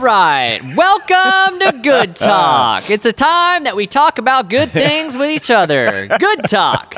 right. Welcome to Good Talk. It's a time that we talk about good things with each other. Good Talk.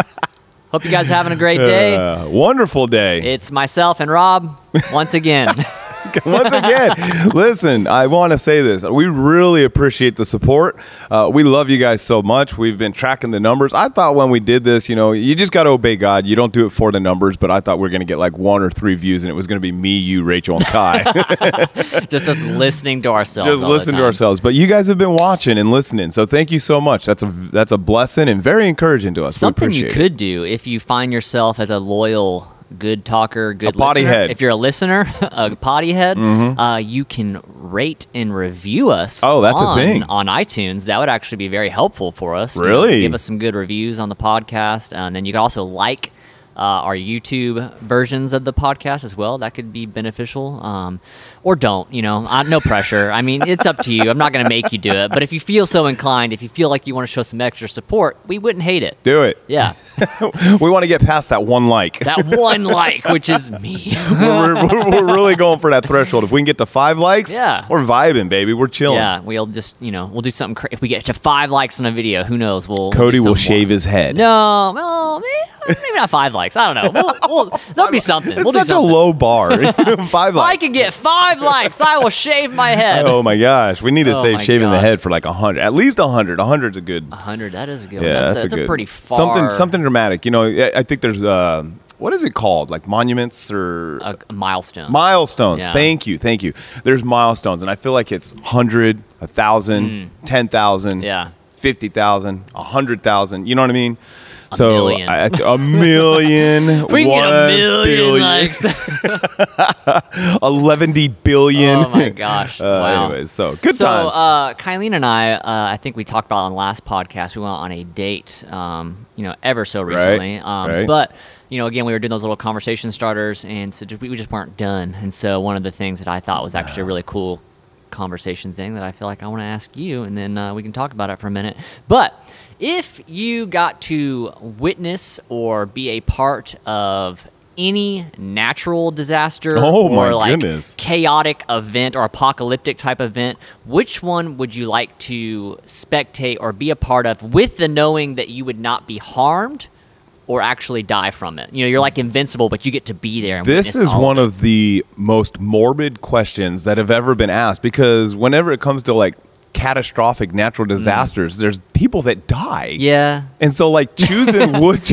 Hope you guys are having a great day. Uh, wonderful day. It's myself and Rob once again. Once again, listen, I want to say this. We really appreciate the support. Uh, we love you guys so much. We've been tracking the numbers. I thought when we did this, you know, you just got to obey God. You don't do it for the numbers, but I thought we are going to get like one or three views and it was going to be me, you, Rachel, and Kai. Just us listening to ourselves. just listen to ourselves. But you guys have been watching and listening. So thank you so much. That's a that's a blessing and very encouraging to us. We Something you appreciate it. could do if you find yourself as a loyal good talker, good A potty listener. head. Mm-hmm. If you're a listener, a potty head, uh, you can rate and review us. Oh, that's a thing. on iTunes. That would actually be very helpful for us. You know, Really? give us some good reviews on the podcast, and then you can also like. Uh, our YouTube versions of the podcast as well. That could be beneficial, um, or don't. You know, uh, no pressure. I mean, it's up to you. I'm not going to make you do it, but if you feel so inclined, if you feel like you want to show some extra support, we wouldn't hate it. Do it. Yeah, we want to get past that one like. that one like, which is me. we're, we're, we're really going for that threshold. If we can get to five likes, Yeah. we're vibing, baby. We're chilling. Yeah, we'll just you know we'll do something. Cra- if we get to five likes on a video, who knows? We'll Cody will shave more. his head. No, well, maybe, maybe not five likes. I don't know. We'll, we'll, there'll be something. It's we'll such a low bar. five If I can get five likes, I will shave my head. Oh my gosh, we need to Oh save shaving the head for like a hundred, at least a hundred. A hundred's a good. A hundred. That is a good. Yeah, one. that's, That's, a good. pretty far. something something dramatic. You know, I, I think there's uh, what is it called? Like monuments or A, a milestone. milestones. Yeah. Thank you, thank you. There's milestones, and I feel like it's hundred, a thousand, ten thousand, Mm. Yeah. fifty thousand, a hundred thousand. You know what I mean? So million. I- a million, we a million billion, likes. eleven billion. oh my gosh! Uh, wow. Anyways, so good so, times. uh, Kylene and I, uh, I think we talked about on last podcast. We went on a date, um, you know, ever so recently. Um, right. But you know, again, we were doing those little conversation starters, and so just, we just weren't done. And so, one of the things that I thought was actually a really cool conversation thing that I feel like I want to ask you, and then uh, we can talk about it for a minute. But if you got to witness or be a part of any natural disaster Oh, or like goodness. chaotic event or apocalyptic type event, which one would you like to spectate or be a part of with the knowing that you would not be harmed or actually die from it? You know, you're like invincible, but you get to be there. And This is one it. of the most morbid questions that have ever been asked because whenever it comes to like catastrophic natural disasters, there's people that die. Mm. Yeah. And so like choosing which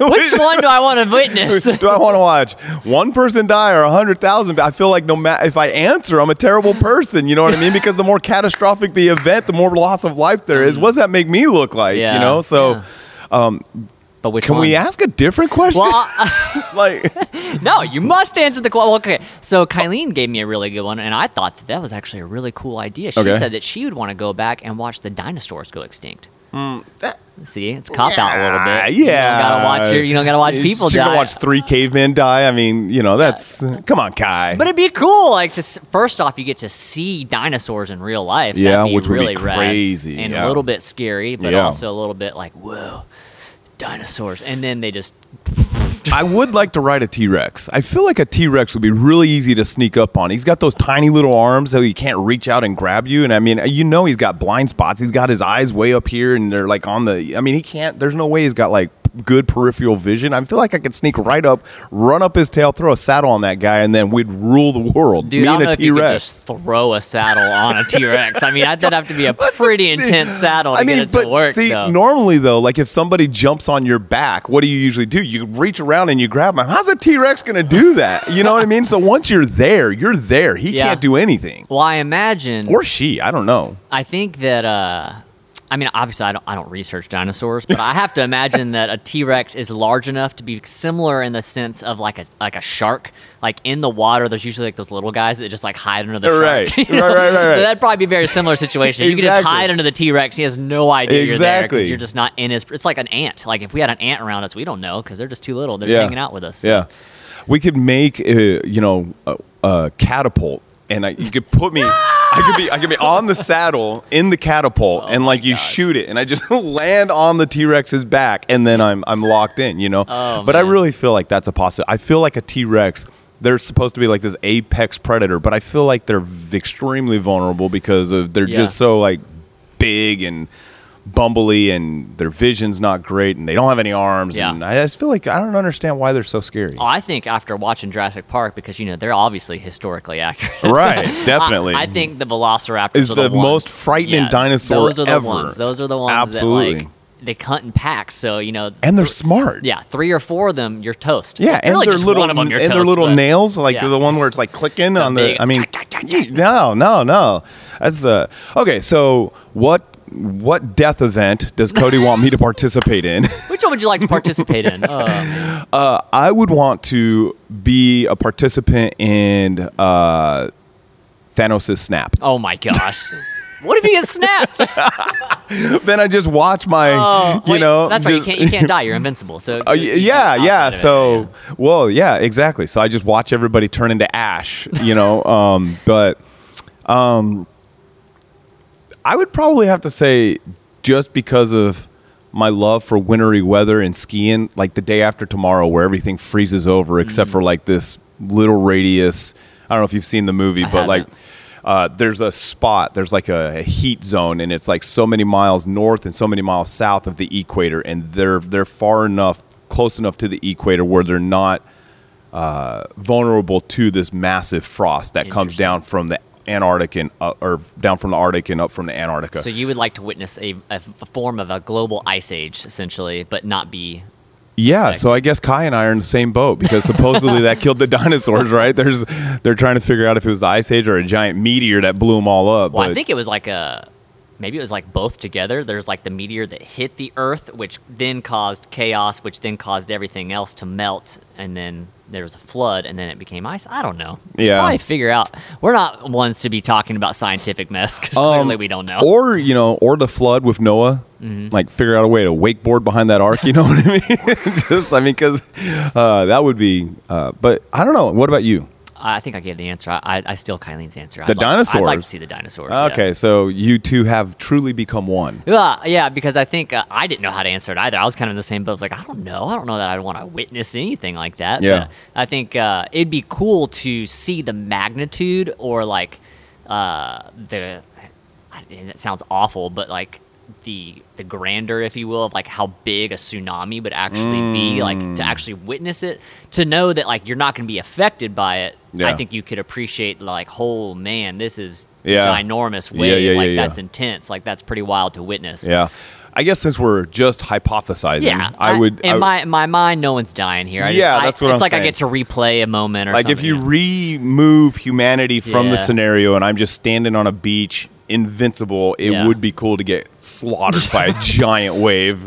Which one do I want to witness? do I want to watch? One person die or a hundred thousand? I feel like no matter if I answer, I'm a terrible person. You know what I mean? Because the more catastrophic the event, the more loss of life there is. What does that make me look like? Mm. Yeah, You know? So yeah. But which can one? we ask a different question? Well, I- uh, like no, you must answer the question. Okay, so Kylene gave me a really good one, and I thought that that was actually a really cool idea. She Okay. said that she would want to go back and watch the dinosaurs go extinct. Hmm, that- See, it's cop out a little bit. Yeah, you don't gotta watch your, you don't gotta watch people die. gonna watch three cavemen die. I mean, you know, that's uh, come on, Kai. But it'd be cool, like to s- first off, you get to see dinosaurs in real life. Yeah, That'd be which would be really rad crazy, and yeah. a little bit scary, but Yeah. also a little bit like whoa, dinosaurs. And then they just I would like to ride a T Rex. I feel like a T Rex would be really easy to sneak up on. He's got those tiny little arms that he can't reach out and grab you. And I mean, you know, he's got blind spots. He's got his eyes way up here, and they're like on the. I mean, he can't. There's no way he's got like good peripheral vision. I feel like I could sneak right up, run up his tail, throw a saddle on that guy, and then we'd rule the world. dude, Me I don't know a if you could just throw a saddle on a T Rex. I mean, that'd have to be a pretty intense saddle to I mean, get it but to work. see, though. normally though, like if somebody jumps on your back, what do you usually do? You reach around and you grab him. How's a T Rex going to do that? You know what I mean? So once you're there, you're there. He Yeah. can't do anything, well, I imagine or she. I don't know. I think that uh I mean obviously I don't I don't research dinosaurs, but I have to imagine that a T-Rex is large enough to be similar in the sense of like a like a shark. Like in the water there's usually like those little guys that just like hide under the Right. shark. you Right, know? right, right, right. So that'd probably be a very similar situation. You can just hide under the T-Rex. He has no idea you're there Exactly. because you're just not in his it's like an ant. Like if we had an ant around us, we don't know because they're just too little. They're Yeah. hanging out with us. Yeah, we could make uh, you know a, a catapult, and I, you could put me. I could be I could be on the saddle in the catapult, oh and like you Oh gosh. shoot it, and I just land on the T Rex's back, and then I'm I'm locked in. You know. Oh, but I really feel like that's a possibility. I feel like a T Rex they're supposed to be like this apex predator, but I feel like they're extremely vulnerable because of they're Yeah. just so like big and bumbly and their vision's not great and they don't have any arms Yeah. and I just feel like I don't understand why they're so scary. Oh, I think after watching Jurassic Park, because you know they're obviously historically accurate. Right, definitely. I, I think the Velociraptors Is are the the, most frightening yeah, dinosaur Those are the ever. ones. Those are the ones Absolutely. that like they hunt in packs. So you know, and they're smart. yeah, three or four of them, you're toast. Yeah, and really their little one of them, and toast, their little but- nails, like yeah. the one where it's like clicking on the. big- I mean, no, no, no. That's uh okay. So what what death event does Cody want me to participate in? Which one would you like to participate in? Man. Uh, I would want to be a participant in uh, Thanos' snap. oh my gosh. What if he gets snapped? then I just watch my, Oh, you wait, know, that's right. You can't, you can't die. You're invincible. So Uh, you- you yeah, yeah. it, So, yeah. well, yeah, exactly. So I just watch everybody turn into ash, you know. um, but um, I would probably have to say, just because of my love for wintry weather and skiing, like the day after tomorrow, where everything freezes over Mm. except for like this little radius. I don't know if you've seen the movie, I but like. haven't. Uh, there's a spot, there's like a, a heat zone, and it's like so many miles north and so many miles south of the equator, and they're they're far enough, close enough to the equator where they're not uh, vulnerable to this massive frost that comes down from the Antarctic and uh, or down from the Arctic and up from the Antarctica. So you would like to witness a, a, a form of a global ice age, essentially, but not be. yeah, so I guess Kai and I are in the same boat because supposedly that killed the dinosaurs, right? There's they're trying to figure out if it was the ice age or a giant meteor that blew them all up. Well, I think it was like a. Maybe it was like both together. There's like the meteor that hit the Earth, which then caused chaos, which then caused everything else to melt, and then there was a flood, and then it became ice. I don't know. Should Yeah. probably figure out. We're not ones to be talking about scientific mess because Um, clearly we don't know. Or you know, or the flood with Noah, Mm-hmm. like figure out a way to wakeboard behind that ark. You know what I mean? Just I mean, because uh, that would be. Uh, but I don't know. What about you? I think I gave the answer. I, I, steal Kylene's answer. The I'd like, I'd like to see the dinosaurs. yeah. Okay, so you two have truly become one. Yeah, yeah, because I think uh, I didn't know how to answer it either. I was kind of in the same boat. I was like, I don't know. I don't know that I'd want to witness anything like that. Yeah. I think uh, it'd be cool to see the magnitude or like uh, the. It sounds awful, but like the the grandeur, if you will, of like how big a tsunami would actually be, like Mm. to actually witness it, to know that like you're not going to be affected by it. Yeah. I think you could appreciate like, oh man, this is Yeah. ginormous Yeah, wave. yeah, yeah, like yeah. that's intense. Like that's pretty wild to witness. Yeah, I guess since we're just hypothesizing, Yeah, I, would. In I my my mind, no one's dying here. I just- Yeah, I- that's what it's I'm like I get to replay a moment or something. like if something. you remove humanity from the scenario and I'm just standing on a beach invincible it Yeah. would be cool to get slaughtered by a giant wave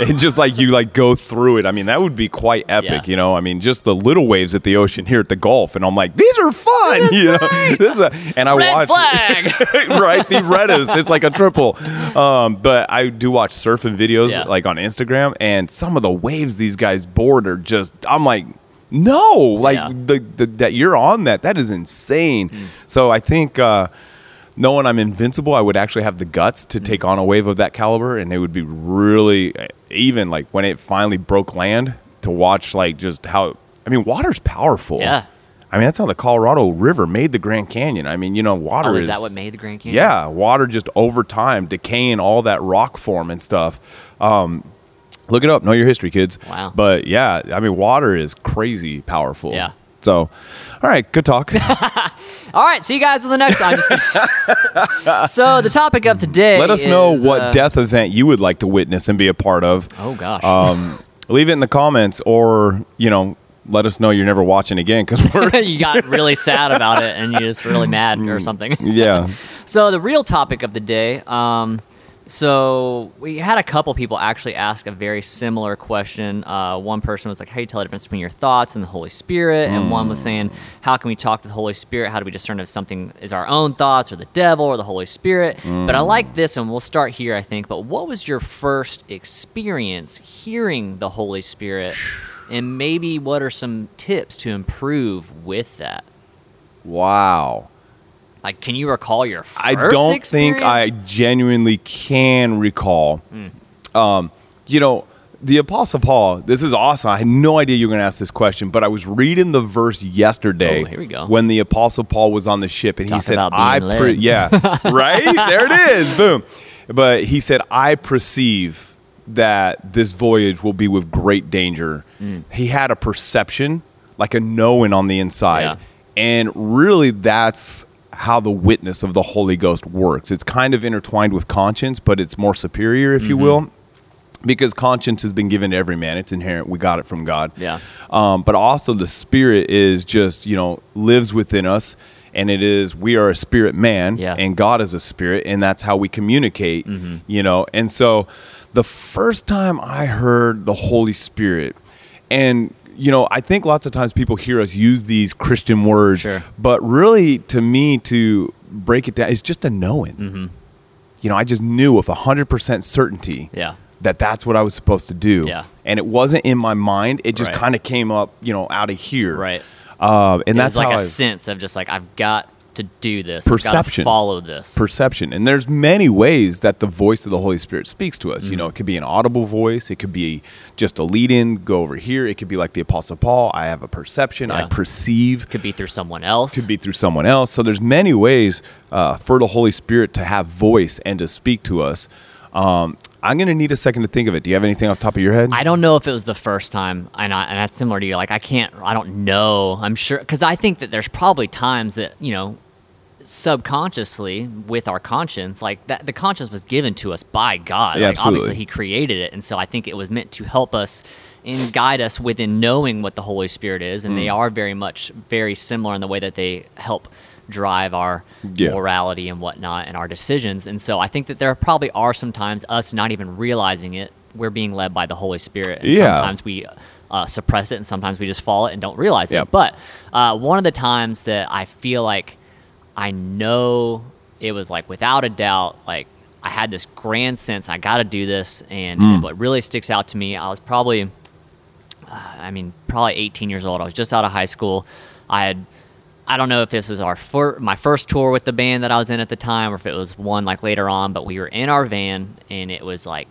and just like you like go through it. I mean that would be quite epic Yeah. you know? I mean just the little waves at the ocean here at the gulf and i'm like these are fun! You know? this is a, and i Red watch flag. right? The reddest. It's like a triple. Um, but i do watch surfing videos Yeah. like on instagram and some of the waves these guys board are just i'm like no! Like the, the that you're on that that is insane. So i think uh knowing i'm invincible i would actually have the guts to take on a wave of that caliber and it would be really even like when it finally broke land to watch like just how i mean water's powerful Yeah. i mean that's how the colorado river made the grand canyon i mean you know water Oh, is is that what made the Grand Canyon? yeah water just over time decaying all that rock form and stuff um look it up know your history kids Wow. but yeah i mean water is crazy powerful Yeah. so all right good talk All right, see you guys in the next time. so the topic of today. let us know what uh, death event you would like to witness and be a part of Oh gosh. um leave it in the comments or you know let us know you're never watching again because we're you got really sad about it and you're just really mad or something. yeah So the real topic of the day. Um, so we had a couple people actually ask a very similar question. Uh, one person was like, "How do you tell the difference between your thoughts and the Holy Spirit?" And one was saying, "How can we talk to the Holy Spirit? How do we discern if something is our own thoughts or the devil or the Holy Spirit?" But I like this, and we'll start here, I think. But what was your first experience hearing the Holy Spirit? And maybe what are some tips to improve with that? wow Like, can you recall your first I don't think I genuinely can recall. Hmm. Um, you know, the Apostle Paul, this is awesome. I had no idea you were going to ask this question, but I was reading the verse yesterday. Oh, here we go. When the Apostle Paul was on the ship, and he said, "I, led." yeah, right there it is, boom." But he said, "I perceive that this voyage will be with great danger." Mm. He had a perception, like a knowing on the inside, Yeah. and really, that's how the witness of the Holy Ghost works. It's kind of intertwined with conscience, but it's more superior, if you Mm-hmm. will because conscience has been given to every man it's inherent we got it from god Yeah. um, but also the spirit is just you know lives within us and it is we are a spirit man Yeah. and god is a spirit and that's how we communicate Mm-hmm. you know and so the first time i heard the holy spirit and you know i think lots of times people hear us use these christian words Sure. but really to me to break it down it's just a knowing Mm-hmm. you know i just knew with 100% certainty Yeah. that that's what I was supposed to do. Yeah. And it wasn't in my mind. It just Right. kind of came up, you know, out of here. Right. Um, and It that's like a I- sense of just like I've got to do this. Perception. follow this. perception. And there's many ways that the voice of the Holy Spirit speaks to us. You Mm-hmm. know, it could be an audible voice. It could be just a lead in, go over here. It could be like the Apostle Paul. I have a perception. I perceive. Could be through someone else. could be through someone else. So there's many ways uh, for the Holy Spirit to have voice and to speak to us. Um, I'm going to need a second to think of it. Do you have anything off the top of your head? I don't know if it was the first time, and I, and that's similar to you. Like I can't, I don't know. I'm sure because I think that there's probably times that you know, subconsciously with our conscience, like that the conscience was given to us by God. Yeah, like obviously absolutely. He created it, and so I think it was meant to help us and guide us within knowing what the Holy Spirit is, and they Mm. are very much very similar in the way that they help drive our Yeah. morality and whatnot and our decisions. And so I think that there probably are sometimes us not even realizing it. We're being led by the Holy Spirit. And Yeah. sometimes we uh, suppress it and sometimes we just follow it and don't realize Yep. it. But uh, one of the times that I feel like I know it was like without a doubt, like I had this grand sense I got to do this. And Hmm. what really sticks out to me, I was probably, uh, I mean, probably 18 years old. I was just out of high school. I had I don't know if this was our fir- my first tour with the band that I was in at the time, or if it was one like later on. But we were in our van, and it was like,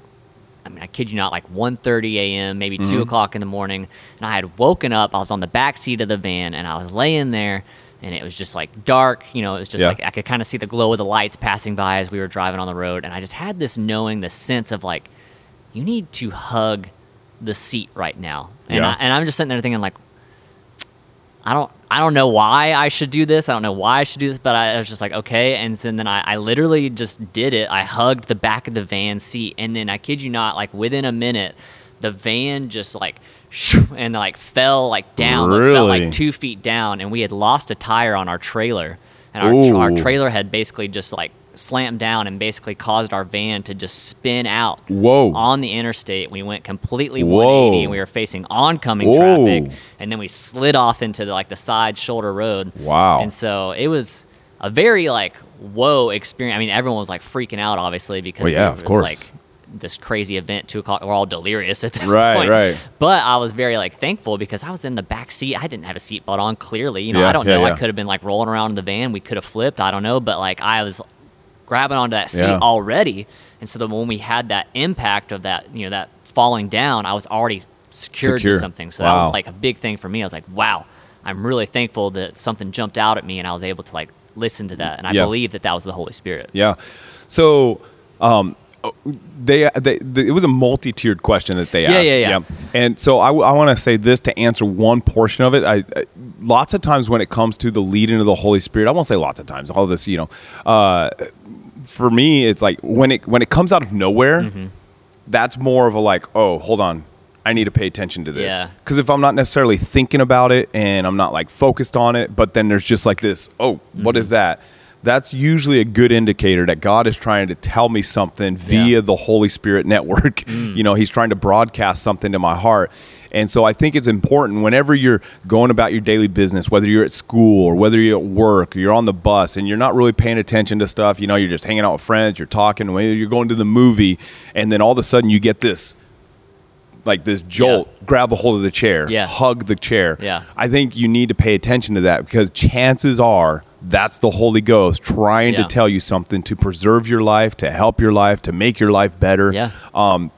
I mean, I kid you not, like 1.30 a.m., maybe Mm-hmm. two o'clock in the morning, and I had woken up. I was on the back seat of the van, and I was laying there, and it was just like dark. You know, it was just Yeah. like I could kind of see the glow of the lights passing by as we were driving on the road, and I just had this knowing, the sense of like, you need to hug the seat right now, and Yeah. I, and I'm just sitting there thinking like. I don't I don't know why I should do this. I don't know why I should do this, but I, was just like, okay. And then, then I, I literally just did it. I hugged the back of the van seat, and then I kid you not, like within a minute, the van just like and like fell like down. It fell like two feet down, and we had lost a tire on our trailer, and our our trailer had basically just like slammed down and basically caused our van to just spin out Whoa. on the interstate. We went completely Whoa. 180 and we were facing oncoming Whoa. traffic and then we slid off into the, like the side shoulder road. Wow. And so it was a very like whoa experience. I mean, everyone was like freaking out obviously because Well, yeah, it of was course. like this crazy event two o'clock. We're all delirious at this Right, point. right. Right. But I was very like thankful because I was in the back seat. I didn't have a seatbelt on. Clearly, you know, Yeah, I don't yeah, know. yeah. I could have been like rolling around in the van. We could have flipped. I don't know. But like I was grabbing onto that seat already. And so then when we had that impact of that, you know, that falling down, I was already secured Secure. to something. So that was like a big thing for me. I was like, wow, I'm really thankful that something jumped out at me and I was able to like listen to that. And I believe that that was the Holy Spirit. Yeah. So, um, they, they, they it was a multi-tiered question that they Yeah, asked. yeah, yeah. yeah. And so I, I want to say this to answer one portion of it. I, I lots of times when it comes to the lead into the Holy Spirit, I won't say lots of times. All this, you know, uh, for me, it's like when it when it comes out of nowhere, Mm-hmm. that's more of a like, oh, hold on. I need to pay attention to this. Yeah. Because if I'm not necessarily thinking about it and I'm not like focused on it, but then there's just like this, oh, what Mm-hmm. is that? That's usually a good indicator that God is trying to tell me something via Yeah. the Holy Spirit network. Mm. You know, He's trying to broadcast something to my heart. And so I think it's important whenever you're going about your daily business, whether you're at school or whether you're at work or you're on the bus and you're not really paying attention to stuff, you know, you're just hanging out with friends, you're talking, maybe you're going to the movie, and then all of a sudden you get this like this jolt, grab a hold of the chair, Yeah. hug the chair. Yeah. I think you need to pay attention to that because chances are that's the Holy Ghost trying Yeah. to tell you something to preserve your life, to help your life, to make your life better. Yeah. Um,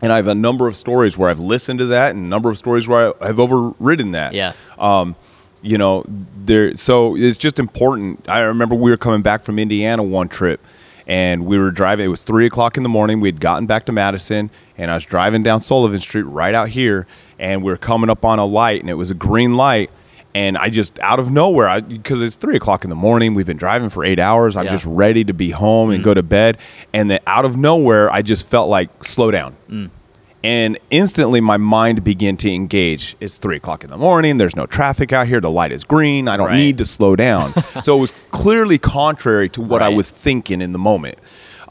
And I have a number of stories where I've listened to that, and a number of stories where I have overridden that. Yeah. Um, you know, there. So it's just important. I remember we were coming back from Indiana one trip, and we were driving. It was three o'clock in the morning. We had gotten back to Madison, and I was driving down Sullivan Street right out here, and we were coming up on a light, and it was a green light. And I just out of nowhere, because it's three o'clock in the morning, we've been driving for eight hours. I'm Yeah. just ready to be home and mm. go to bed. And then out of nowhere, I just felt like slow down. Mm. And instantly, my mind began to engage. It's three o'clock in the morning. There's no traffic out here. The light is green. I don't Right. need to slow down. so it was clearly contrary to what I was thinking in the moment.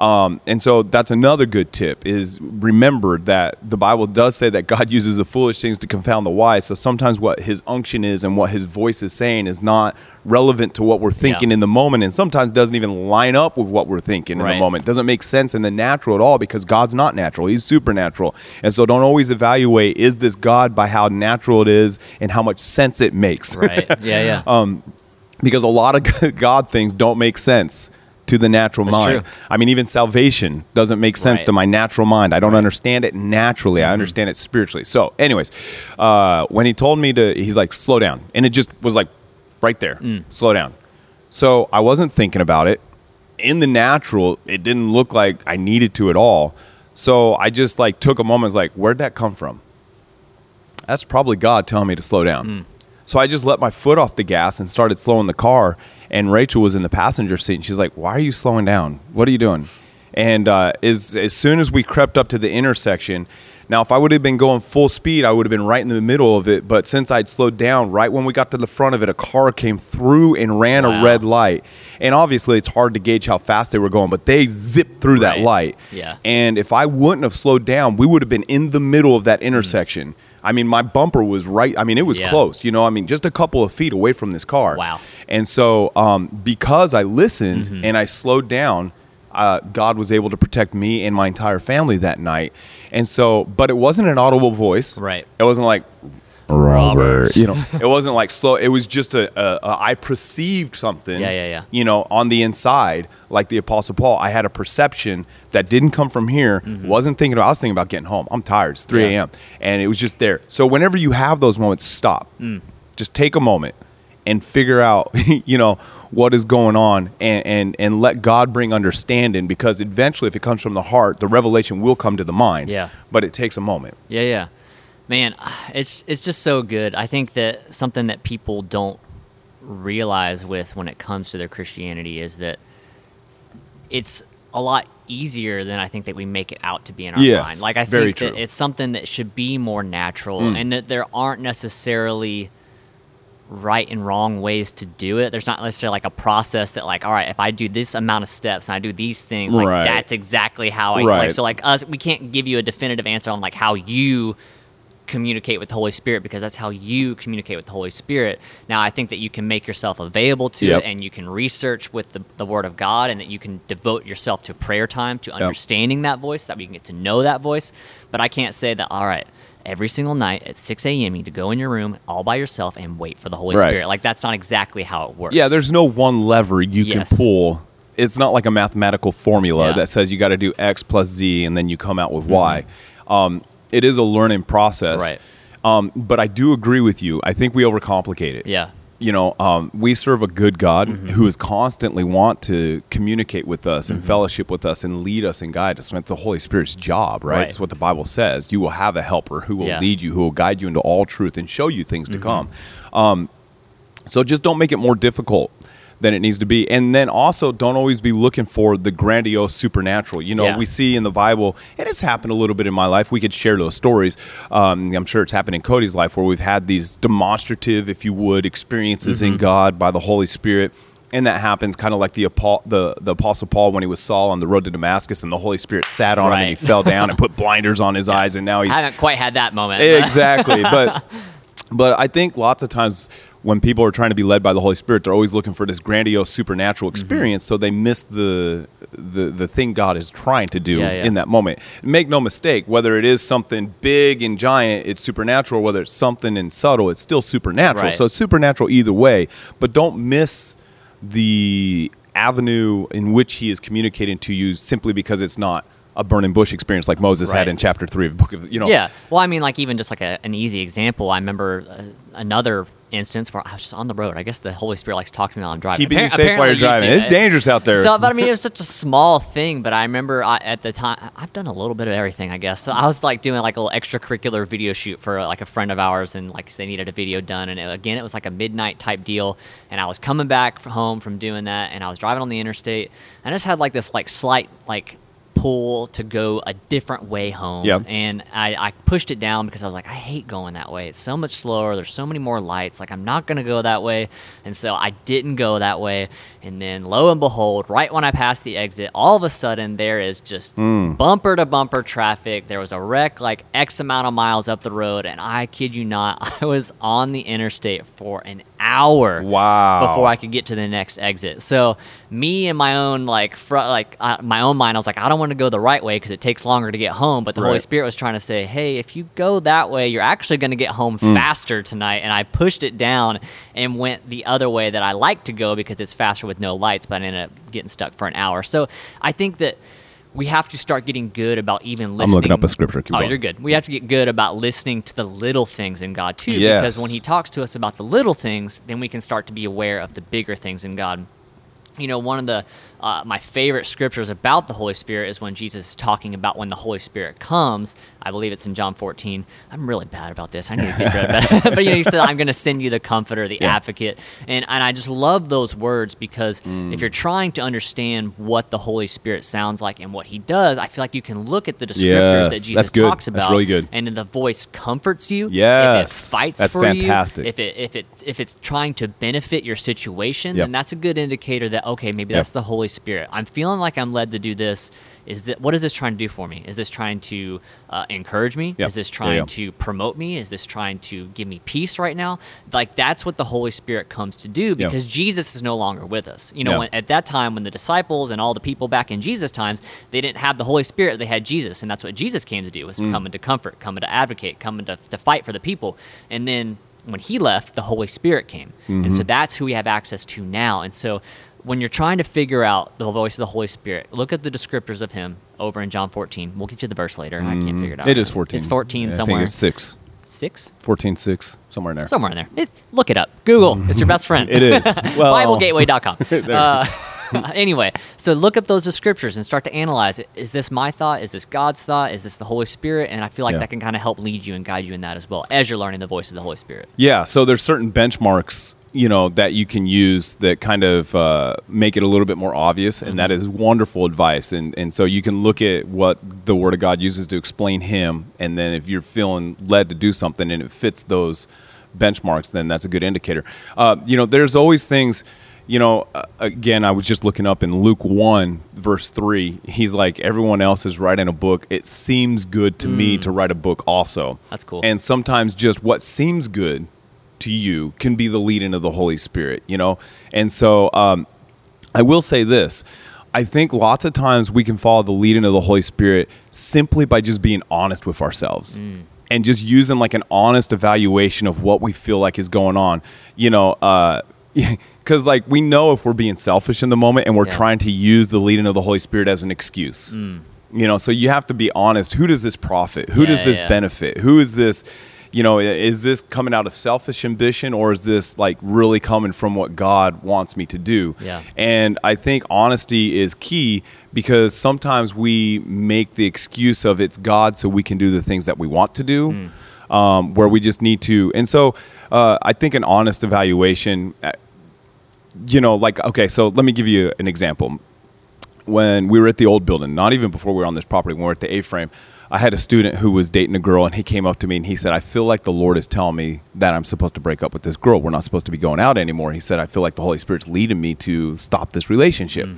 Um, and so that's another good tip is remember that the Bible does say that God uses the foolish things to confound the wise. So sometimes what his unction is and what his voice is saying is not relevant to what we're thinking Yeah. in the moment and sometimes doesn't even line up with what we're thinking in the moment. Doesn't make sense in the natural at all because God's not natural. He's supernatural. And so don't always evaluate is this God by how natural it is and how much sense it makes. Right. Yeah. Yeah. Um, because a lot of God things don't make sense to the natural That's mind. true. I mean, even salvation doesn't make sense Right. Mm-hmm. to my natural mind. I don't understand it naturally. I understand it spiritually. So, anyways, uh, when he told me to, he's like, slow down. And it just was like right there, Mm. slow down. So I wasn't thinking about it. In the natural, it didn't look like I needed to at all. So I just like took a moment, was like, where'd that come from? that's probably God telling me to slow down. Hmm. So I just let my foot off the gas and started slowing the car. And Rachel was in the passenger seat, and she's like, "Why are you slowing down? What are you doing?" And uh, as as soon as we crept up to the intersection, now if I would have been going full speed, I would have been right in the middle of it. But since I'd slowed down, right when we got to the front of it, a car came through and ran Wow. a red light. And obviously, it's hard to gauge how fast they were going, but they zipped through that light. Yeah. And if I wouldn't have slowed down, we would have been in the middle of that intersection. I mean, my bumper was right. I mean, it was Yeah. close. You know, I mean, just a couple of feet away from this car. Wow. And so, um, because I listened Mm-hmm. and I slowed down, uh, God was able to protect me and my entire family that night. And so, but it wasn't an audible voice. Right. It wasn't like Robert. you know, it wasn't like slow. It was just a, a, a I perceived something. Yeah, yeah, yeah. You know, on the inside, like the Apostle Paul, I had a perception that didn't come from here. Wasn't thinking about. I was thinking about getting home. I'm tired. It's 3 Mm-hmm. Yeah. a.m. and it was just there. So whenever you have those moments, stop. Mm. Just take a moment and figure out, you know, what is going on, and and and let God bring understanding. Because eventually, if it comes from the heart, the revelation will come to the mind. Yeah. But it takes a moment. Yeah, yeah. Man, it's it's just so good. I think that something that people don't realize with when it comes to their Christianity is that it's a lot easier than I think that we make it out to be in our Yes, mind. Like I think that. Mm. it's something that should be more natural and that there aren't necessarily right and wrong ways to do it. There's not necessarily like a process that like, all right, if I do this amount of steps and I do these things, like Right. that's exactly how I Right. like so like us we can't give you a definitive answer on like how you communicate with the Holy Spirit because that's how you communicate with the Holy Spirit. Now, I think that you can make yourself available to Yep. it and you can research with the, the Word of God and that you can devote yourself to prayer time, to understanding that voice, that we can get to know that voice. But I can't say that, all right, every single night at 6 a.m., you need to go in your room all by yourself and wait for the Holy Right. Spirit. Like, that's not exactly how it works. Yeah, there's no one lever you Yes. can pull. It's not like a mathematical formula Yeah. Mm-hmm. that says you got to do X plus Z and then you come out with Y. Um, it is a learning process. Right. Um, but I do agree with you. I think we overcomplicate it. Yeah. You know, um, we serve a good God Mm-hmm. who is constantly want to communicate with us Mm-hmm. and fellowship with us and lead us and guide us. That's the Holy Spirit's job, right? Right. That's what the Bible says. You will have a helper who will Yeah. lead you, who will guide you into all truth and show you things Mm-hmm. to come. Um, so just don't make it more difficult than it needs to be. And then also don't always be looking for the grandiose supernatural. You know, Yeah. we see in the Bible, and it's happened a little bit in my life. We could share those stories. Um, I'm sure it's happened in Cody's life where we've had these demonstrative, if you would, experiences in God by the Holy Spirit. And that happens kind of like the, the the Apostle Paul when he was Saul on the road to Damascus, and the Holy Spirit sat on him and he fell down and put blinders on his eyes, and now he's I haven't quite had that moment. exactly but but i think lots of times when people are trying to be led by the holy spirit they're always looking for this grandiose supernatural Mm-hmm. experience so they miss the the the thing god is trying to do Yeah, yeah. in that moment make no mistake whether it is something big and giant it's supernatural whether it's something and subtle it's still supernatural Right. so it's supernatural either way but don't miss the avenue in which he is communicating to you simply because it's not a burning bush experience like Moses Right. had in chapter three of the book of you know. Yeah. Well, I mean, like even just like a, an easy example. I remember uh, another instance where I was just on the road. I guess the Holy Spirit likes to talk to me while I'm driving. Keeping you safe while you're apparently you driving. It's dangerous out there. So, but I mean, it was such a small thing. But I remember I, at the time, I've done a little bit of everything, I guess. So I was like doing like a little extracurricular video shoot for like a friend of ours, and like they needed a video done. And it, again, it was like a midnight type deal. And I was coming back f- home from doing that, and I was driving on the interstate. And I just had like this like slight like pull to go a different way home. Yep. And I, I pushed it down because I was like, I hate going that way. It's so much slower. There's so many more lights. Like, I'm not going to go that way. And so I didn't go that way. And then, lo and behold, right when I passed the exit, all of a sudden there is just bumper to bumper traffic. There was a wreck like X amount of miles up the road. And I kid you not, I was on the interstate for an hour Wow. before I could get to the next exit. So me and my own like fr- like uh, my own mind, I was like, I don't want to go the right way because it takes longer to get home. But the Holy Spirit was trying to say, Hey, if you go that way, you're actually going to get home Mm. faster tonight. And I pushed it down and went the other way that I like to go because it's faster with no lights. But I ended up getting stuck for an hour. So I think that. We have to start getting good about even listening. looking up a scripture. Keep oh, going. you're good. We have to get good about listening to the little things in God too, Yes. because when He talks to us about the little things, then we can start to be aware of the bigger things in God. You know, one of the uh, my favorite scriptures about the Holy Spirit is when Jesus is talking about when the Holy Spirit comes. I believe it's in John 14. I'm really bad about this. I need to get it. but you know, he said, "I'm going to send you the Comforter, the Yeah. Advocate," and and I just love those words because Mm. if you're trying to understand what the Holy Spirit sounds like and what He does, I feel like you can look at the descriptors that Jesus that's good. talks That's about, really good. and then the voice comforts you. if it fights that's for you, fantastic. if it if it if it's trying to benefit your situation, Yep. then that's a good indicator that okay, maybe Yep. that's the Holy Spirit. I'm feeling like I'm led to do this. Is that what is this trying to do for me? Is this trying to uh, encourage me? Yep. Is this trying yeah. to promote me? Is this trying to give me peace right now? Like that's what the Holy Spirit comes to do because Jesus is no longer with us. You know, Yeah. when, at that time when the disciples and all the people back in Jesus times, they didn't have the Holy Spirit, they had Jesus, and that's what Jesus came to do was Mm. coming to comfort, coming to advocate, coming to, to fight for the people. And then when he left, the Holy Spirit came. And Mm-hmm. so that's who we have access to now. And so when you're trying to figure out the voice of the Holy Spirit, look at the descriptors of him over in John 14. We'll get you the verse later. I can't figure it out. It is 14. It's 14 Yeah, somewhere. It's six. Six? 14, 6, somewhere in there. Somewhere in there. It, look it up. Google. It's your best friend. It is. Well- BibleGateway.com. Uh, anyway, so look up those scriptures and start to analyze it. Is this my thought? Is this God's thought? Is this the Holy Spirit? And I feel like Yeah. that can kind of help lead you and guide you in that as well as you're learning the voice of the Holy Spirit. Yeah, so there's certain benchmarks, you know, that you can use that kind of uh, make it a little bit more obvious, and that is wonderful advice. And and so you can look at what the Word of God uses to explain Him, and then if you're feeling led to do something and it fits those benchmarks, then that's a good indicator. Uh, you know, there's always things. You know, uh, again, I was just looking up in Luke 1, verse 3. He's like, everyone else is writing a book. It seems good to me to write a book also. That's cool. And sometimes just what seems good to you can be the leading of the Holy Spirit, you know? And so um, I will say this. I think lots of times we can follow the leading of the Holy Spirit simply by just being honest with ourselves and just using like an honest evaluation of what we feel like is going on. You know, uh, because like we know if we're being selfish in the moment and we're Yeah. trying to use the leading of the Holy Spirit as an excuse. You know, so you have to be honest. Who does this profit? Who does Yeah, this yeah. benefit? Who is this? You know, is this coming out of selfish ambition or is this like really coming from what God wants me to do? Yeah. And I think honesty is key because sometimes we make the excuse of it's God so we can do the things that we want to do, um, where we just need to. And so uh, I think an honest evaluation, uh, you know, like, okay, so let me give you an example when we were at the old building, not even before we were on this property, when we were at the A frame, I had a student who was dating a girl and he came up to me and he said, I feel like the Lord is telling me that I'm supposed to break up with this girl. We're not supposed to be going out anymore. He said, I feel like the Holy Spirit's leading me to stop this relationship. Mm.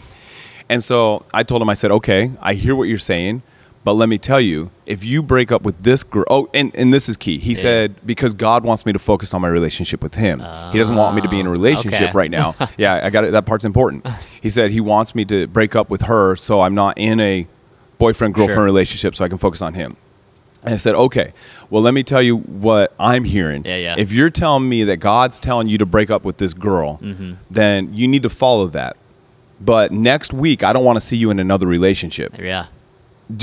And so I told him, I said, okay, I hear what you're saying, but let me tell you, if you break up with this girl, oh, and, and this is key. He said, because God wants me to focus on my relationship with him. he doesn't want me to be in a ah, relationship okay. right now. yeah, I got it. That part's important. He said he wants me to break up with her so I'm not in a boyfriend girlfriend Sure. relationship so I can focus on him. And I said, okay, well, let me tell you what I'm hearing. Yeah, yeah. If you're telling me that God's telling you to break up with this girl, Mm-hmm. then you need to follow that. But next week, I don't want to see you in another relationship Yeah.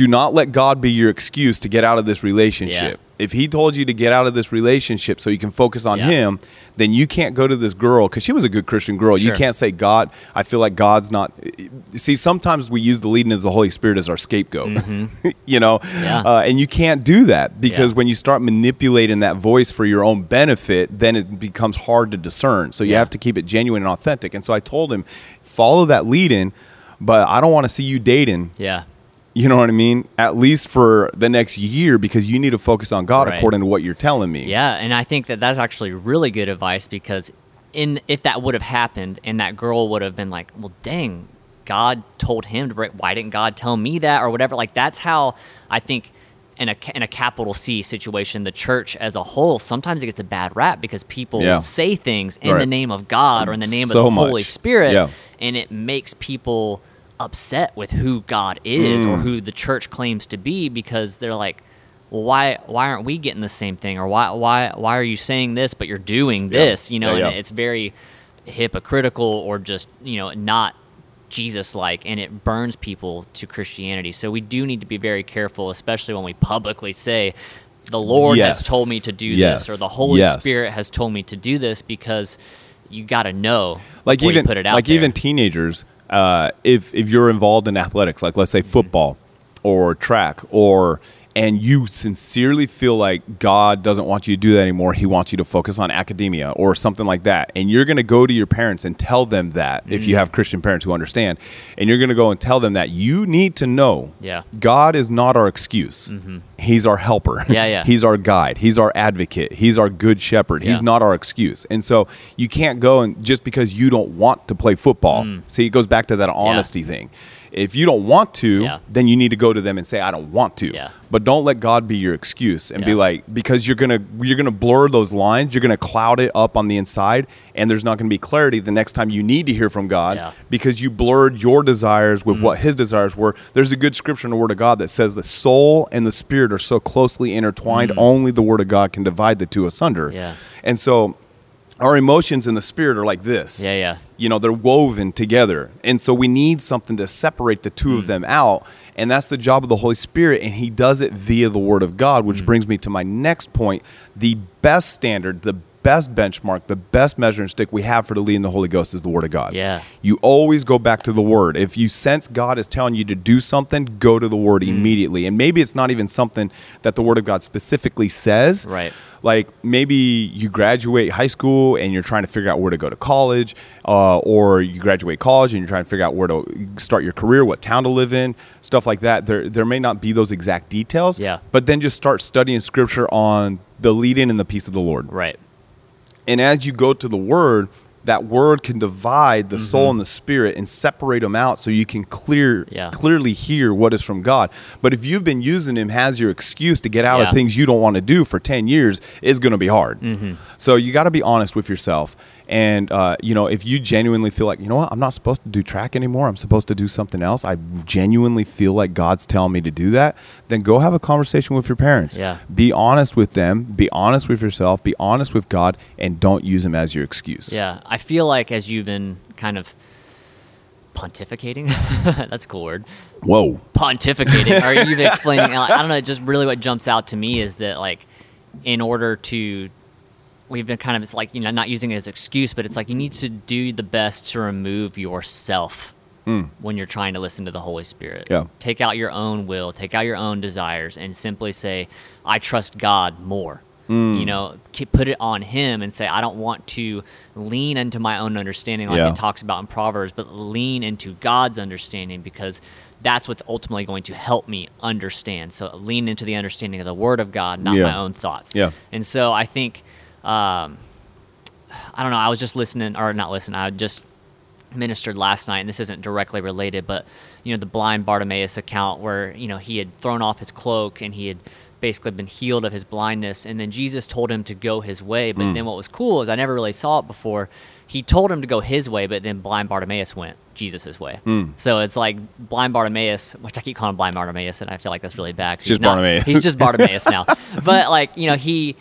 do not let God be your excuse to get out of this relationship. If he told you to get out of this relationship so you can focus on Yeah. him, then you can't go to this girl because she was a good Christian girl. You can't say, God, I feel like God's not. See, sometimes we use the leading of the Holy Spirit as our scapegoat, you know? Mm-hmm. Yeah. Uh, and you can't do that because Yeah. when you start manipulating that voice for your own benefit, then it becomes hard to discern. So you have to keep it genuine and authentic. And so I told him, follow that lead in, but I don't want to see you dating. Yeah. You know what I mean? At least for the next year because you need to focus on God Right. according to what you're telling me. Yeah, and I think that that's actually really good advice because in if that would have happened and that girl would have been like, "Well, dang, God told him to break. Why didn't God tell me that or whatever?" Like that's how I think in a in a capital C situation, the church as a whole sometimes it gets a bad rap because people Yeah. say things in Right. the name of God or in the name So of the Holy much. Spirit, Yeah. and it makes people upset with who God is or Mm. who the church claims to be because they're like, well, why why aren't we getting the same thing or why why why are you saying this but you're doing Yeah. this? You know, Yeah, and yeah. it's very hypocritical or just you know not Jesus like, and it burns people to Christianity. So we do need to be very careful, especially when we publicly say. The Lord Yes. has told me to do Yes. this, or the Holy Yes. Spirit has told me to do this, because you got to know like even you put it out like there. even teenagers uh, if if you're involved in athletics like let's say football or track or and you sincerely feel like God doesn't want you to do that anymore he wants you to focus on academia or something like that and you're going to go to your parents and tell them that if Mm. you have Christian parents who understand and you're going to go and tell them that you need to know Yeah. God is not our excuse he's our helper Mm-hmm. Yeah, yeah. he's our guide he's our advocate he's our good shepherd he's Yeah. not our excuse. And so you can't go and just because you don't want to play football. See, it goes back to that honesty thing. If you don't want to, Yeah. then you need to go to them and say, "I don't want to." Yeah. But don't let God be your excuse and be like, because you're gonna you're gonna blur those lines. You're gonna cloud it up on the inside, and there's not gonna be clarity the next time you need to hear from God Yeah. because you blurred your desires with mm-hmm. what His desires were. There's a good scripture in the Word of God that says the soul and the spirit are so closely intertwined. Mm. Only the Word of God can divide the two asunder. Yeah. And so our emotions and the spirit are like this. Yeah, yeah. You know, they're woven together. And so we need something to separate the two of mm. them out. And that's the job of the Holy Spirit. And He does it via the Word of God, which mm. brings me to my next point. The best standard, the best benchmark, the best measuring stick we have for the leading the Holy Ghost is the Word of God. Yeah. You always go back to the Word. If you sense God is telling you to do something, go to the Word Mm. immediately. And maybe it's not even something that the Word of God specifically says. Right. Like maybe you graduate high school and you're trying to figure out where to go to college, uh, or you graduate college and you're trying to figure out where to start your career, what town to live in, stuff like that. There, there may not be those exact details. Yeah. But then just start studying Scripture on the lead-in and the peace of the Lord. right. And as you go to the word, that word can divide the soul mm-hmm. and the spirit and separate them out so you can clear Yeah. clearly hear what is from God. But if you've been using him as your excuse to get out Yeah. of things you don't want to do for 10 years, it's going to be hard. Mm-hmm. So you got to be honest with yourself. And, uh, you know, if you genuinely feel like, you know what, I'm not supposed to do track anymore, I'm supposed to do something else, I genuinely feel like God's telling me to do that, then go have a conversation with your parents. Yeah. Be honest with them, be honest with yourself, be honest with God, and don't use him as your excuse. Yeah, I feel like as you've been kind of pontificating, that's a cool word. Whoa. Pontificating, or you've explaining. I don't know. Just really, what jumps out to me is that like, in order to, we've been kind of it's like you know not using it as excuse, but it's like you need to do the best to remove yourself. When you're trying to listen to the Holy Spirit, Yeah. take out your own will, take out your own desires, and simply say, "I trust God more." Mm. You know, put it on Him and say, "I don't want to lean into my own understanding, like Yeah. it talks about in Proverbs, but lean into God's understanding because that's what's ultimately going to help me understand." So lean into the understanding of the Word of God, not Yeah. my own thoughts. Yeah. And so I think, um, I don't know. I was just listening, or not listening. I just ministered last night, and this isn't directly related, but you know the blind Bartimaeus account where you know he had thrown off his cloak and he had basically been healed of his blindness, and then Jesus told him to go his way. But then what was cool is I never really saw it before. He told him to go his way, but then blind Bartimaeus went Jesus' way. So it's like blind Bartimaeus, which I keep calling blind Bartimaeus, and I feel like that's really bad. Just he's not- Bartimaeus. He's just Bartimaeus now. But like you know he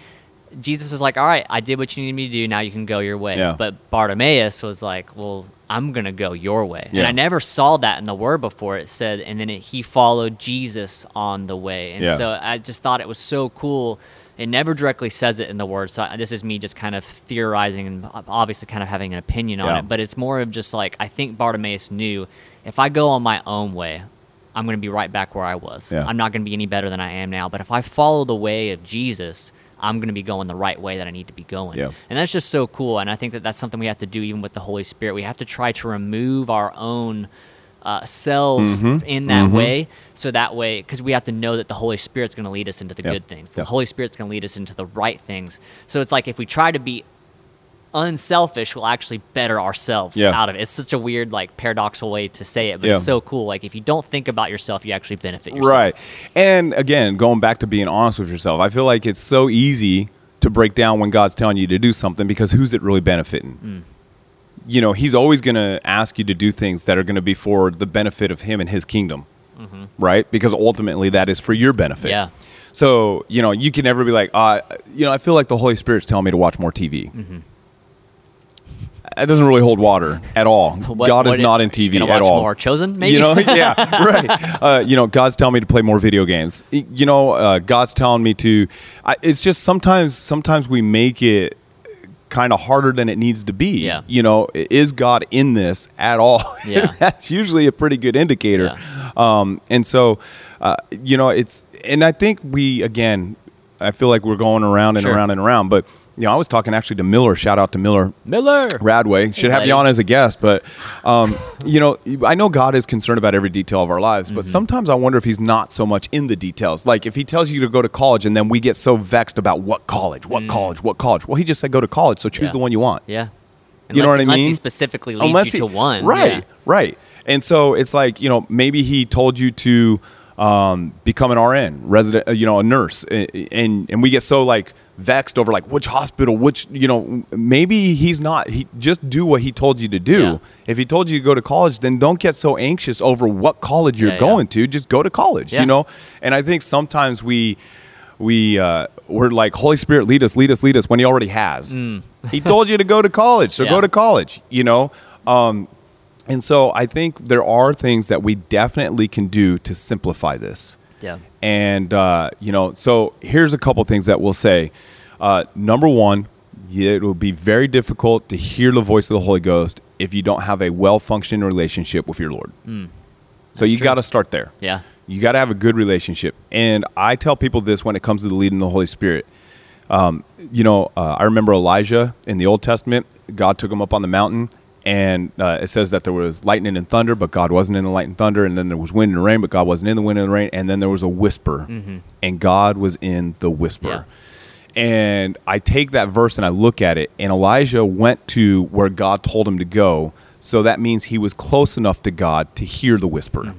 Jesus was like, "All right, I did what you needed me to do. Now you can go your way." Yeah. But Bartimaeus was like, "Well, I'm gonna go your way." And I never saw that in the word before. It said, and then it, he followed Jesus on the way. And Yeah. so I just thought it was so cool. It never directly says it in the word. So I- this is me just kind of theorizing and obviously kind of having an opinion on Yeah. it. But it's more of just like I think Bartimaeus knew if I go on my own way, I'm going to be right back where I was. Yeah. I'm not going to be any better than I am now. But if I follow the way of Jesus, I'm going to be going the right way that I need to be going. Yeah. And that's just so cool. And I think that that's something we have to do even with the Holy Spirit. We have to try to remove our own uh, selves Mm-hmm. in that way. So that way, because we have to know that the Holy Spirit's going to lead us into the good things. The. Holy Spirit's going to lead us into the right things. So it's like if we try to be unselfish, we'll actually better ourselves Yeah. out of it. It's such a weird, like, paradoxical way to say it, but Yeah. it's so cool. Like, if you don't think about yourself, you actually benefit yourself. Right. And again, going back to being honest with yourself, I feel like it's so easy to break down when God's telling you to do something because who's it really benefiting? Mm. You know, He's always going to ask you to do things that are going to be for the benefit of Him and His kingdom, right? Because ultimately that is for your benefit. Mm-hmm. Yeah. So, you know, you can never be like, uh, you know, I feel like the Holy Spirit's telling me to watch more TV. Mm-hmm. That doesn't really hold water at all. What- God is what- not in TV at all. More Chosen, maybe. You know, yeah, right. Uh, you know, God's telling me to play more video games. You know, uh, God's telling me to. I, it's just sometimes, sometimes we make it kind of harder than it needs to be. Yeah. You know, is God in this at all? Yeah. That's usually a pretty good indicator. Um, and so, uh, you know, it's, and I think we, again, I feel like we're going around and Sure. around and around, but. You know, I was talking actually to Miller. Shout out to Miller Miller. Radway. Should have you on as a guest, but um, you know, I know God is concerned about every detail of our lives, but Mm-hmm. sometimes I wonder if He's not so much in the details. Like if He tells you to go to college, and then we get so vexed about what college, what college, what college. Well, He just said go to college, so choose Mm. Yeah. the one you want. Yeah. You know what I mean? Unless he specifically leads Unless you to he- one. right? Yeah. Right. And so it's like you know maybe He told you to um, become an RN, resident, uh, you know, a nurse, and and we get so like vexed over like which hospital, which you know, maybe he's not. He just do what he told you to do. Yeah. If he told you to go to college, then don't get so anxious over what college you're Yeah, yeah. going to. Just go to college, Yeah. you know. And I think sometimes we we uh, we're like Holy Spirit, lead us, lead us, lead us when he already has. he told you to go to college, so Mm. Yeah. go to college, you know. Um, and so I think there are things that we definitely can do to simplify this. Yeah. And uh, you know, so here's a couple things that we'll say. Uh, number one, it will be very difficult to hear the voice of the Holy Ghost if you don't have a well-functioning relationship with your Lord. so Mm. That's you got to start there. Yeah. You got to have a good relationship. And I tell people this when it comes to the leading of the Holy Spirit. Um, you know, uh, I remember Elijah in the Old Testament. God took him up on the mountain, and uh, it says that there was lightning and thunder, but God wasn't in the light and thunder. And then there was wind and rain, but God wasn't in the wind and the rain. And then there was a whisper, and God was in the whisper. Yeah. And I take that verse and I look at it, and Elijah went to where God told him to go. So that means he was close enough to God to hear the whisper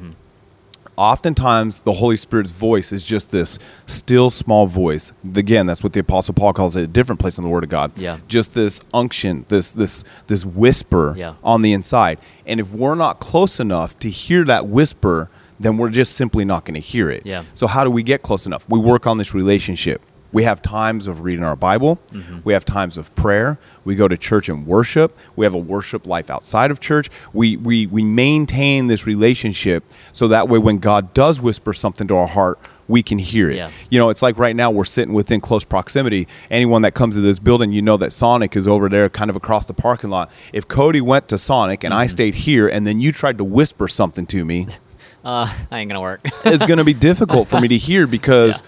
oftentimes the Holy Spirit's voice is just this still small voice. Again, that's what the Apostle Paul calls it, a different place in the Word of God. Yeah. Just this unction, this this this whisper Yeah. on the inside. And if we're not close enough to hear that whisper, then we're just simply not going to hear it. Yeah. So how do we get close enough? We work on this relationship. We have times of reading our Bible. Mm-hmm. We have times of prayer. We go to church and worship. We have a worship life outside of church. We, we, we maintain this relationship so that way when God does whisper something to our heart, we can hear it. Yeah. You know, it's like right now we're sitting within close proximity. Anyone that comes to this building, you know that Sonic is over there kind of across the parking lot. If Cody went to Sonic and I Mm-hmm. stayed here and then you tried to whisper something to me, Uh, that ain't gonna work. it's going to be difficult for me to hear because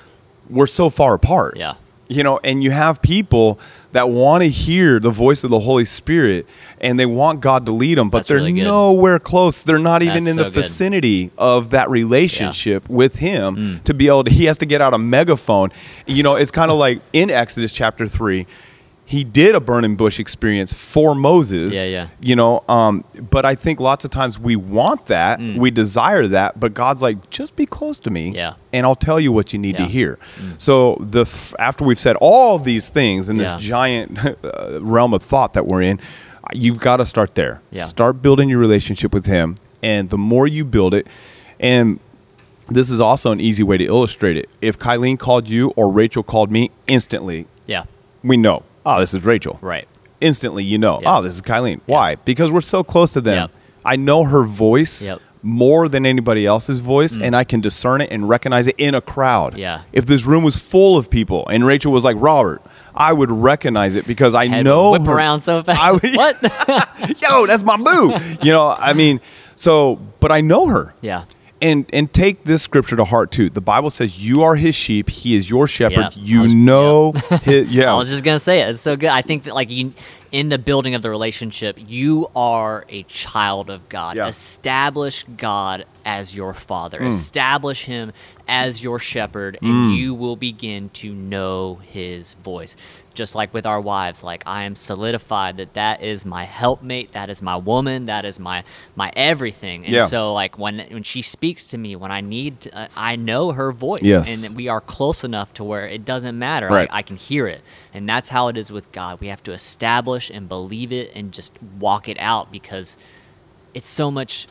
we're so far apart. Yeah. You know, and you have people that want to hear the voice of the Holy Spirit and they want God to lead them, but That's they're really nowhere close. They're not even That's in the so good. vicinity of that relationship with Him Mm. to be able to, he has to get out a megaphone. You know, it's kind of like in Exodus chapter 3. He did a burning bush experience for Moses. Yeah, yeah. You know, um, but I think lots of times we want that, we desire that, but God's like, just be close to me, Mm. Yeah. and I'll tell you what you need to Yeah. Mm. hear. So the f- after we've said all these things in this Yeah. giant uh, realm of thought that we're in, you've got to start there. Yeah. Start building your relationship with Him, and the more you build it, and this is also an easy way to illustrate it. If Kylene called you or Rachel called me instantly, yeah. we know, oh, this is Rachel. Right. Instantly, you know, Yeah. oh, this is Kylene. Why? Because we're so close to them. I know her voice more than anybody else's voice, and I can discern it and recognize it in a crowd. Mm. Yeah. If this room was full of people and Rachel was like Robert, I would recognize it because I Head know whip her- around so fast. I would- what? Yo, that's my boo. you know, I mean, so, but I know her. yeah. And and take this scripture to heart too. The Bible says, "You are His sheep; He is your shepherd." Yep. You was- know, his, yeah, I was just gonna say it. It's so good. I think that like you, in the building of the relationship, you are a child of God. Yeah. Establish God as your father. Mm. Establish Him as your shepherd, and you will begin to know His voice. Just like with our wives, like I am solidified that that is my helpmate, that is my woman, that is my my everything. And Yeah. so, like when when she speaks to me, when I need, to, uh, I know her voice, Yes. and we are close enough to where it doesn't matter. Right. I, I can hear it. And that's how it is with God. We have to establish and believe it and just walk it out because it's so much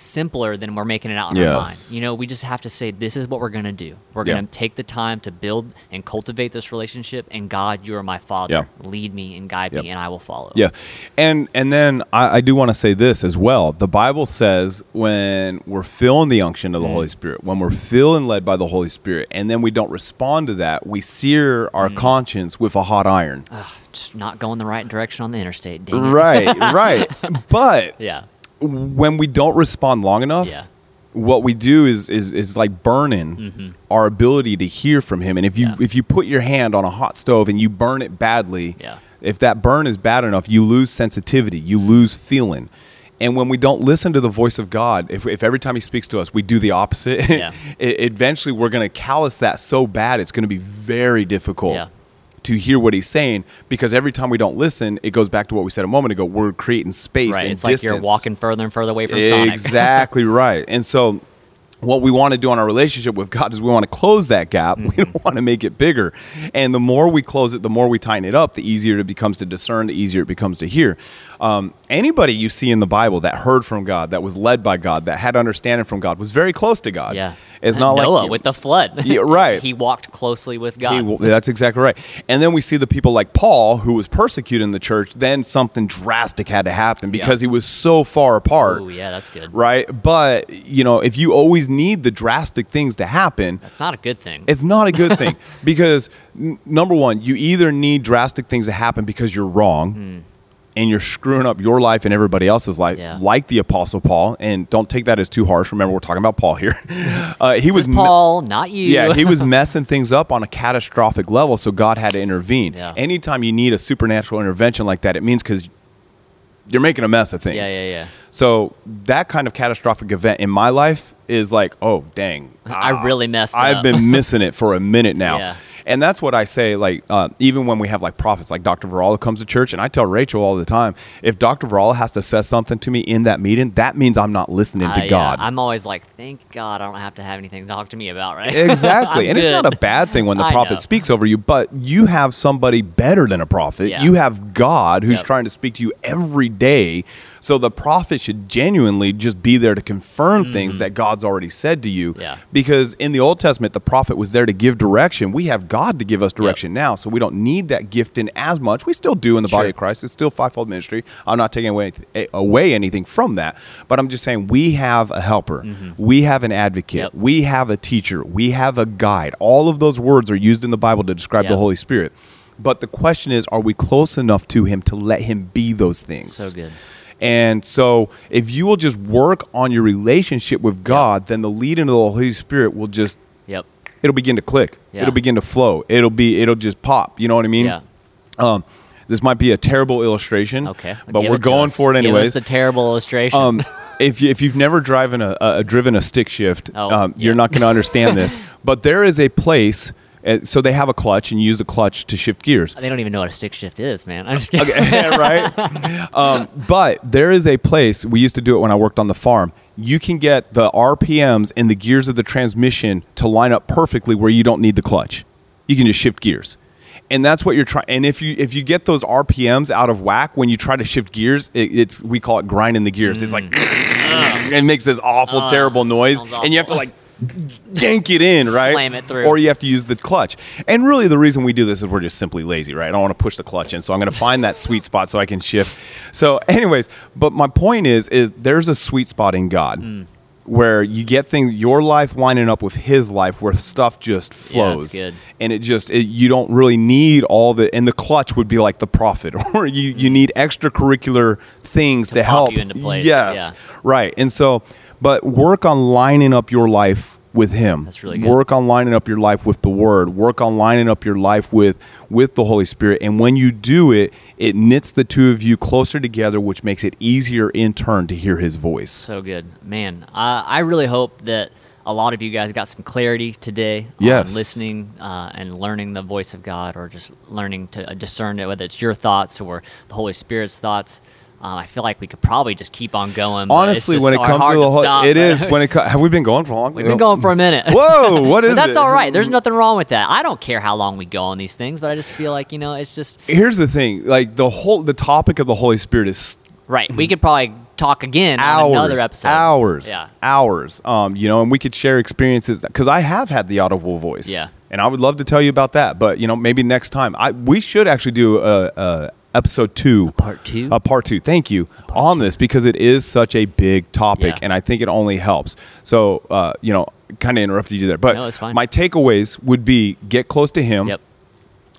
simpler than we're making it out in our mind. Yes. You know, we just have to say, this is what we're going to do. We're Yeah. going to take the time to build and cultivate this relationship. And God, you are my father. Yeah. Lead me and guide Yep. me, and I will follow. Yeah, and and then I, I do want to say this as well. The Bible says when we're feeling the unction of the mm. Holy Spirit, when we're feeling led by the Holy Spirit, and then we don't respond to that, we sear our mm. conscience with a hot iron. Ugh, just not going the right direction on the interstate. Right, right. But Yeah. When we don't respond long enough, Yeah. what we do is is is like burning our ability to hear from Him. And if you Mm-hmm. Yeah. if you put your hand on a hot stove and you burn it badly, Yeah. if that burn is bad enough, you lose sensitivity, you lose feeling. And when we don't listen to the voice of God, if, if every time He speaks to us, we do the opposite, eventually we're going to callous that so bad, it's going to be very difficult Yeah. To hear what He's saying because every time we don't listen, it goes back to what we said a moment ago. We're creating space Right. and It's like you're walking further and further away from Sonic. Exactly right. And so what we want to do on our relationship with God is we want to close that gap. We Mm-hmm. don't want to make it bigger. And the more we close it, the more we tighten it up, the easier it becomes to discern, the easier it becomes to hear. Um, anybody you see in the Bible that heard from God, that was led by God, that had understanding from God, was very close to God. Yeah. It's not Noah like with the flood. Yeah, right. he walked closely with God. he- that's exactly right. And then we see the people like Paul, who was persecuted in the church. Then something drastic had to happen because he was so far apart Oh, yeah, that's good. right? But you know, if you always need the drastic things to happen, That's not a good thing. it's not a good thing because n- number one, you either need drastic things to happen because you're wrong. And you're screwing up your life and everybody else's life. Yeah. like the Apostle Paul. And don't take that as too harsh. Remember, we're talking about Paul here. Uh, he This was is me- Paul, not you. yeah, he was messing things up on a catastrophic level, so God had to intervene. Yeah. Anytime you need a supernatural intervention like that, it means because you're making a mess of things. Yeah, yeah, yeah. So that kind of catastrophic event in my life is like, oh dang, I really messed up. I've up. been missing it for a minute now. Yeah. And that's what I say, like, uh, even when we have like prophets, like Dr. Varala comes to church, and I tell Rachel all the time, if Dr. Varala has to say something to me in that meeting, that means I'm not listening Uh, to yeah, God. I'm always like, thank God I don't have to have anything to talk to me about, right? Exactly. And it's not a bad thing when the I prophet know. speaks over you, but you have somebody better than a prophet. Yeah. You have God who's Yep. trying to speak to you every day. So the prophet should genuinely just be there to confirm things that God's already said to you. Mm-hmm. Yeah. Because in the Old Testament, the prophet was there to give direction. We have God to give us direction now, so we don't need that gift in as much. We still do in the body of Christ. It's still fivefold ministry. I'm not taking away, eh, away anything from that, but I'm just saying we have a helper, mm-hmm. we have an advocate, Yep. we have a teacher, we have a guide. All of those words are used in the Bible to describe the Holy Spirit. But the question is, are we close enough to Him to let Him be those things? So good. And so, if you will just work on your relationship with God, then the leading of the Holy Spirit will just Yep. It'll begin to click. Yeah. It'll begin to flow. It'll be it'll just pop. You know what I mean? Yeah. Um, this might be a terrible illustration. Okay. But Give we're going us. for it anyways. us the terrible illustration. um, if you, if you've never driven a, a driven a stick shift, Oh, um, yeah. you're not going to understand this. But there is a place. Uh, so they have a clutch and you use the clutch to shift gears. they don't even know what a stick shift is, man. I'm just kidding. Okay, right? Um, but there is a place, we used to do it when I worked on the farm. You can get the RPMs and the gears of the transmission to line up perfectly where you don't need the clutch. You can just shift gears. And that's what you're trying. And if you if you get those RPMs out of whack when you try to shift gears, it, it's we call it grinding the gears. It's like it makes this awful, Mm. Ah, terrible noise, and you have to like yank it in, right? Slam it through. Or you have to use the clutch. And really, the reason we do this is we're just simply lazy, right? I don't want to push the clutch in, so I'm going to find that sweet spot so I can shift. So, anyways, but my point is, is there's a sweet spot in God. Mm. Where you get things, your life lining up with His life, where stuff just Yeah, flows, good. and it just it, you don't really need all the. And the clutch would be like the prophet, or you you need extracurricular things to, pop help you into place, Yes, yeah. right. And so, but work on lining up your life with Him. That's really good. Work on lining up your life with the Word. Work on lining up your life with with the Holy Spirit. And when you do it, it knits the two of you closer together, which makes it easier in turn to hear His voice. So good, man. I I really hope that a lot of you guys got some clarity today Yes. on listening uh, and learning the voice of God, or just learning to discern it, whether it's your thoughts or the Holy Spirit's thoughts. Um, I feel like we could probably just keep on going. Honestly, when it comes to the whole, stop, it is when it co- have we been going for long? We've been going for a minute. Whoa, what is that's it? all right. There's nothing wrong with that. I don't care how long we go on these things, but I just feel like you know, it's just Here's the thing: like the whole the topic of the Holy Spirit is right. We could probably talk again on hours, another episode. hours, Yeah. hours. Um, you know, and we could share experiences because I have had the audible voice. Yeah. and I would love to tell you about that. But you know, maybe next time. I we should actually do a, a episode two, part two? a part two. Thank you on this because it is such a big topic, Yeah. and I think it only helps. So, uh, you know, kind of interrupted you there, but No, my takeaways would be get close to Him Yep.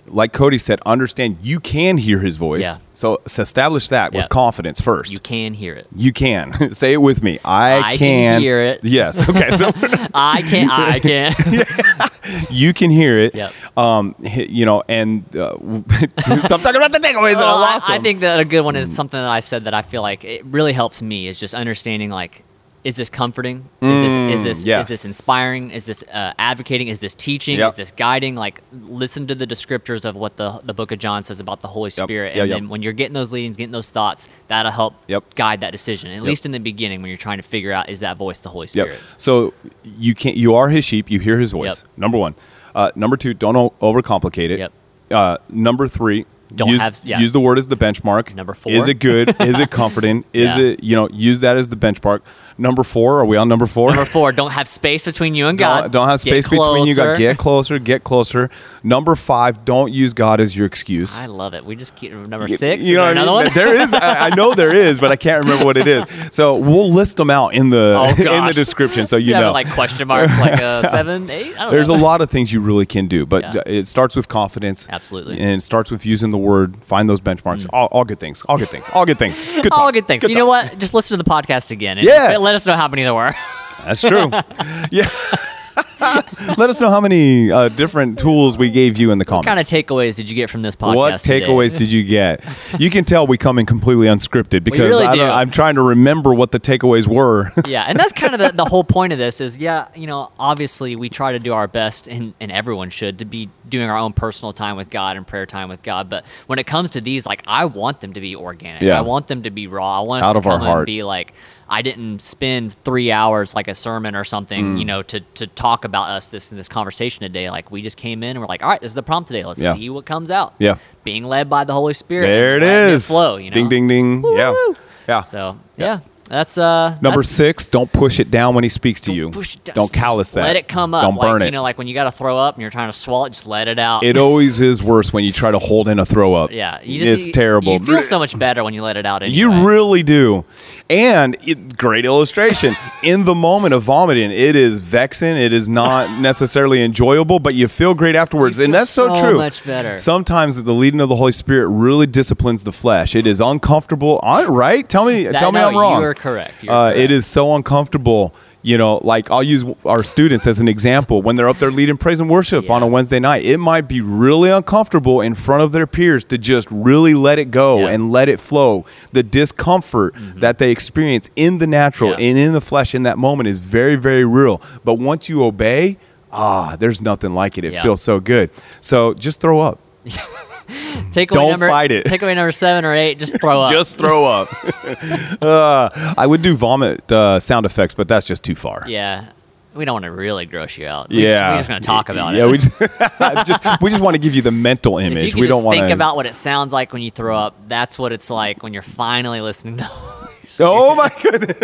Like Cody said, understand you can hear his voice. Yeah. So s- establish that Yeah. with confidence first. You can hear it. You can say it with me. I, I can can, hear it. Yes. Okay. So I can. I can. you can hear it. Yep. Um. You know, and uh, stop talking about the takeaways that I lost. I, I think that a good one is something that I said that I feel like it really helps me is just understanding like is this comforting? Is this is this Mm, yes. is this inspiring? Is this uh, advocating? Is this teaching? Yep. Is this guiding? Like listen to the descriptors of what the the book of John says about the Holy Yep. Spirit, and yep. then when you're getting those leadings, getting those thoughts, that'll help Yep. guide that decision. At least in the beginning, when you're trying to figure out is that voice the Holy. Spirit. So you can't. You are his sheep. You hear his voice. Number one. Uh, number two. Don't o- overcomplicate it. Yep. Uh, number three. Don't use, have- yeah. use the word as the benchmark. Number four. Is it good? Is it comforting? Is Yeah. it you know use that as the benchmark? Number four. Are we on number four? Number four, don't have space between you and God. Don't, don't have space between you. Closer. get closer. Get closer. Number five. Don't use God as your excuse. I love it. We just keep number You- six. You know, there what I another mean? one? There is. I, I know there is, but I can't remember what it is. So we'll list them out in the Oh, in the description, so you You know. like question marks, like a seven, eight. I don't There's know. a lot of things you really can do, but Yeah. it starts with confidence. Absolutely. Mm. And it starts with using the word, find those benchmarks. All, all good things. All good things. All good things. Good All good things. you know what? Just listen to the podcast again. And Let us know how many there were. That's true. yeah. Let us know how many uh, different tools we gave you in the comments. what kind of takeaways did you get from this podcast? what takeaways did you get? You can tell we come in completely unscripted because really I am trying to remember what the takeaways were. yeah, and that's kind of the, the whole point of this is, yeah, you know, obviously we try to do our best, and, and everyone should, to be doing our own personal time with God and prayer time with God. But when it comes to these, like, I want them to be organic. Yeah. I want them to be raw. I want us Out to of our heart. and be like, I didn't spend three hours like a sermon or something, Mm. you know, to, to talk about us this in this conversation today. Like we just came in and we're like, all right, this is the prompt today. Let's Yeah. see what comes out. Yeah. being led by the Holy Spirit. there it and flow. You know, Ding, ding, ding. Yeah. Woo! Yeah. So yeah, that's uh Number that's- six, don't push it down when he speaks to you. push it down. Don't Just callous that. Let it come up. Don't like, burn You know, like when you got to throw up and you're trying to swallow it, just let it out. it always is worse when you try to hold in a throw up. yeah, you just it's you- terrible. You feel so much better when you let it out. Anyway. You really do. And it, great illustration. In the moment of vomiting, it is vexing. It is not necessarily enjoyable, but you feel great afterwards. You and that's so, so true. much better. Sometimes the leading of the Holy Spirit really disciplines the flesh. It is uncomfortable. Right? Tell me That- tell me no, I'm wrong. Correct. Uh, correct. is so uncomfortable. You know, like I'll use our students as an example. When they're up there leading praise and worship on a Wednesday night, it might be really uncomfortable in front of their peers to just really let it go Yeah. Mm-hmm. and let it flow. The discomfort that they experience in the natural Yeah. and in the flesh in that moment is very, very real. But once you obey, ah, there's nothing like it. It Yeah. feels so good. So just throw up. Takeaway don't number, fight it. Takeaway number seven or eight, just throw up. Just throw up. uh, I would do vomit uh, sound effects, but that's just too far. yeah. We don't want to really gross you out. We just- Yeah, we're just going to talk about yeah, it. Yeah, we just, just we just want to give you the mental image. we don't want to think about what it sounds like when you throw up, that's what it's like when you're finally listening to. Oh my goodness!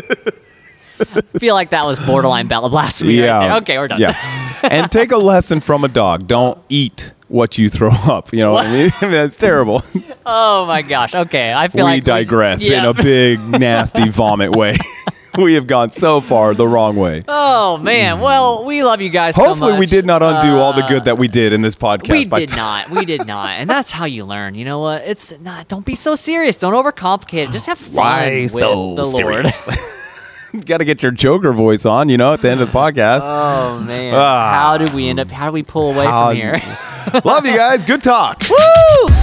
I feel like that was borderline blasphemy. Right there. Okay, we're done. Yeah. and take a lesson from a dog. Don't eat what you throw up. You know what, I mean? That's terrible. Oh my gosh. Okay, I feel we like digress yeah. in a big, nasty vomit way. we have gone so far the wrong way. Oh man. Well, we love you guys. so Hopefully, we did not undo all the Uh, good that we did in this podcast. We did t- not. We did not. And that's how you learn. You know what? It's not. Don't be so serious. Don't overcomplicate it. Just have fun Why with so the Lord. Got to get your Joker voice on, you know, at the end of the podcast. Oh man. Ah. how did we end up? How do we pull away How- from here? Love you guys. Good talk. Woo!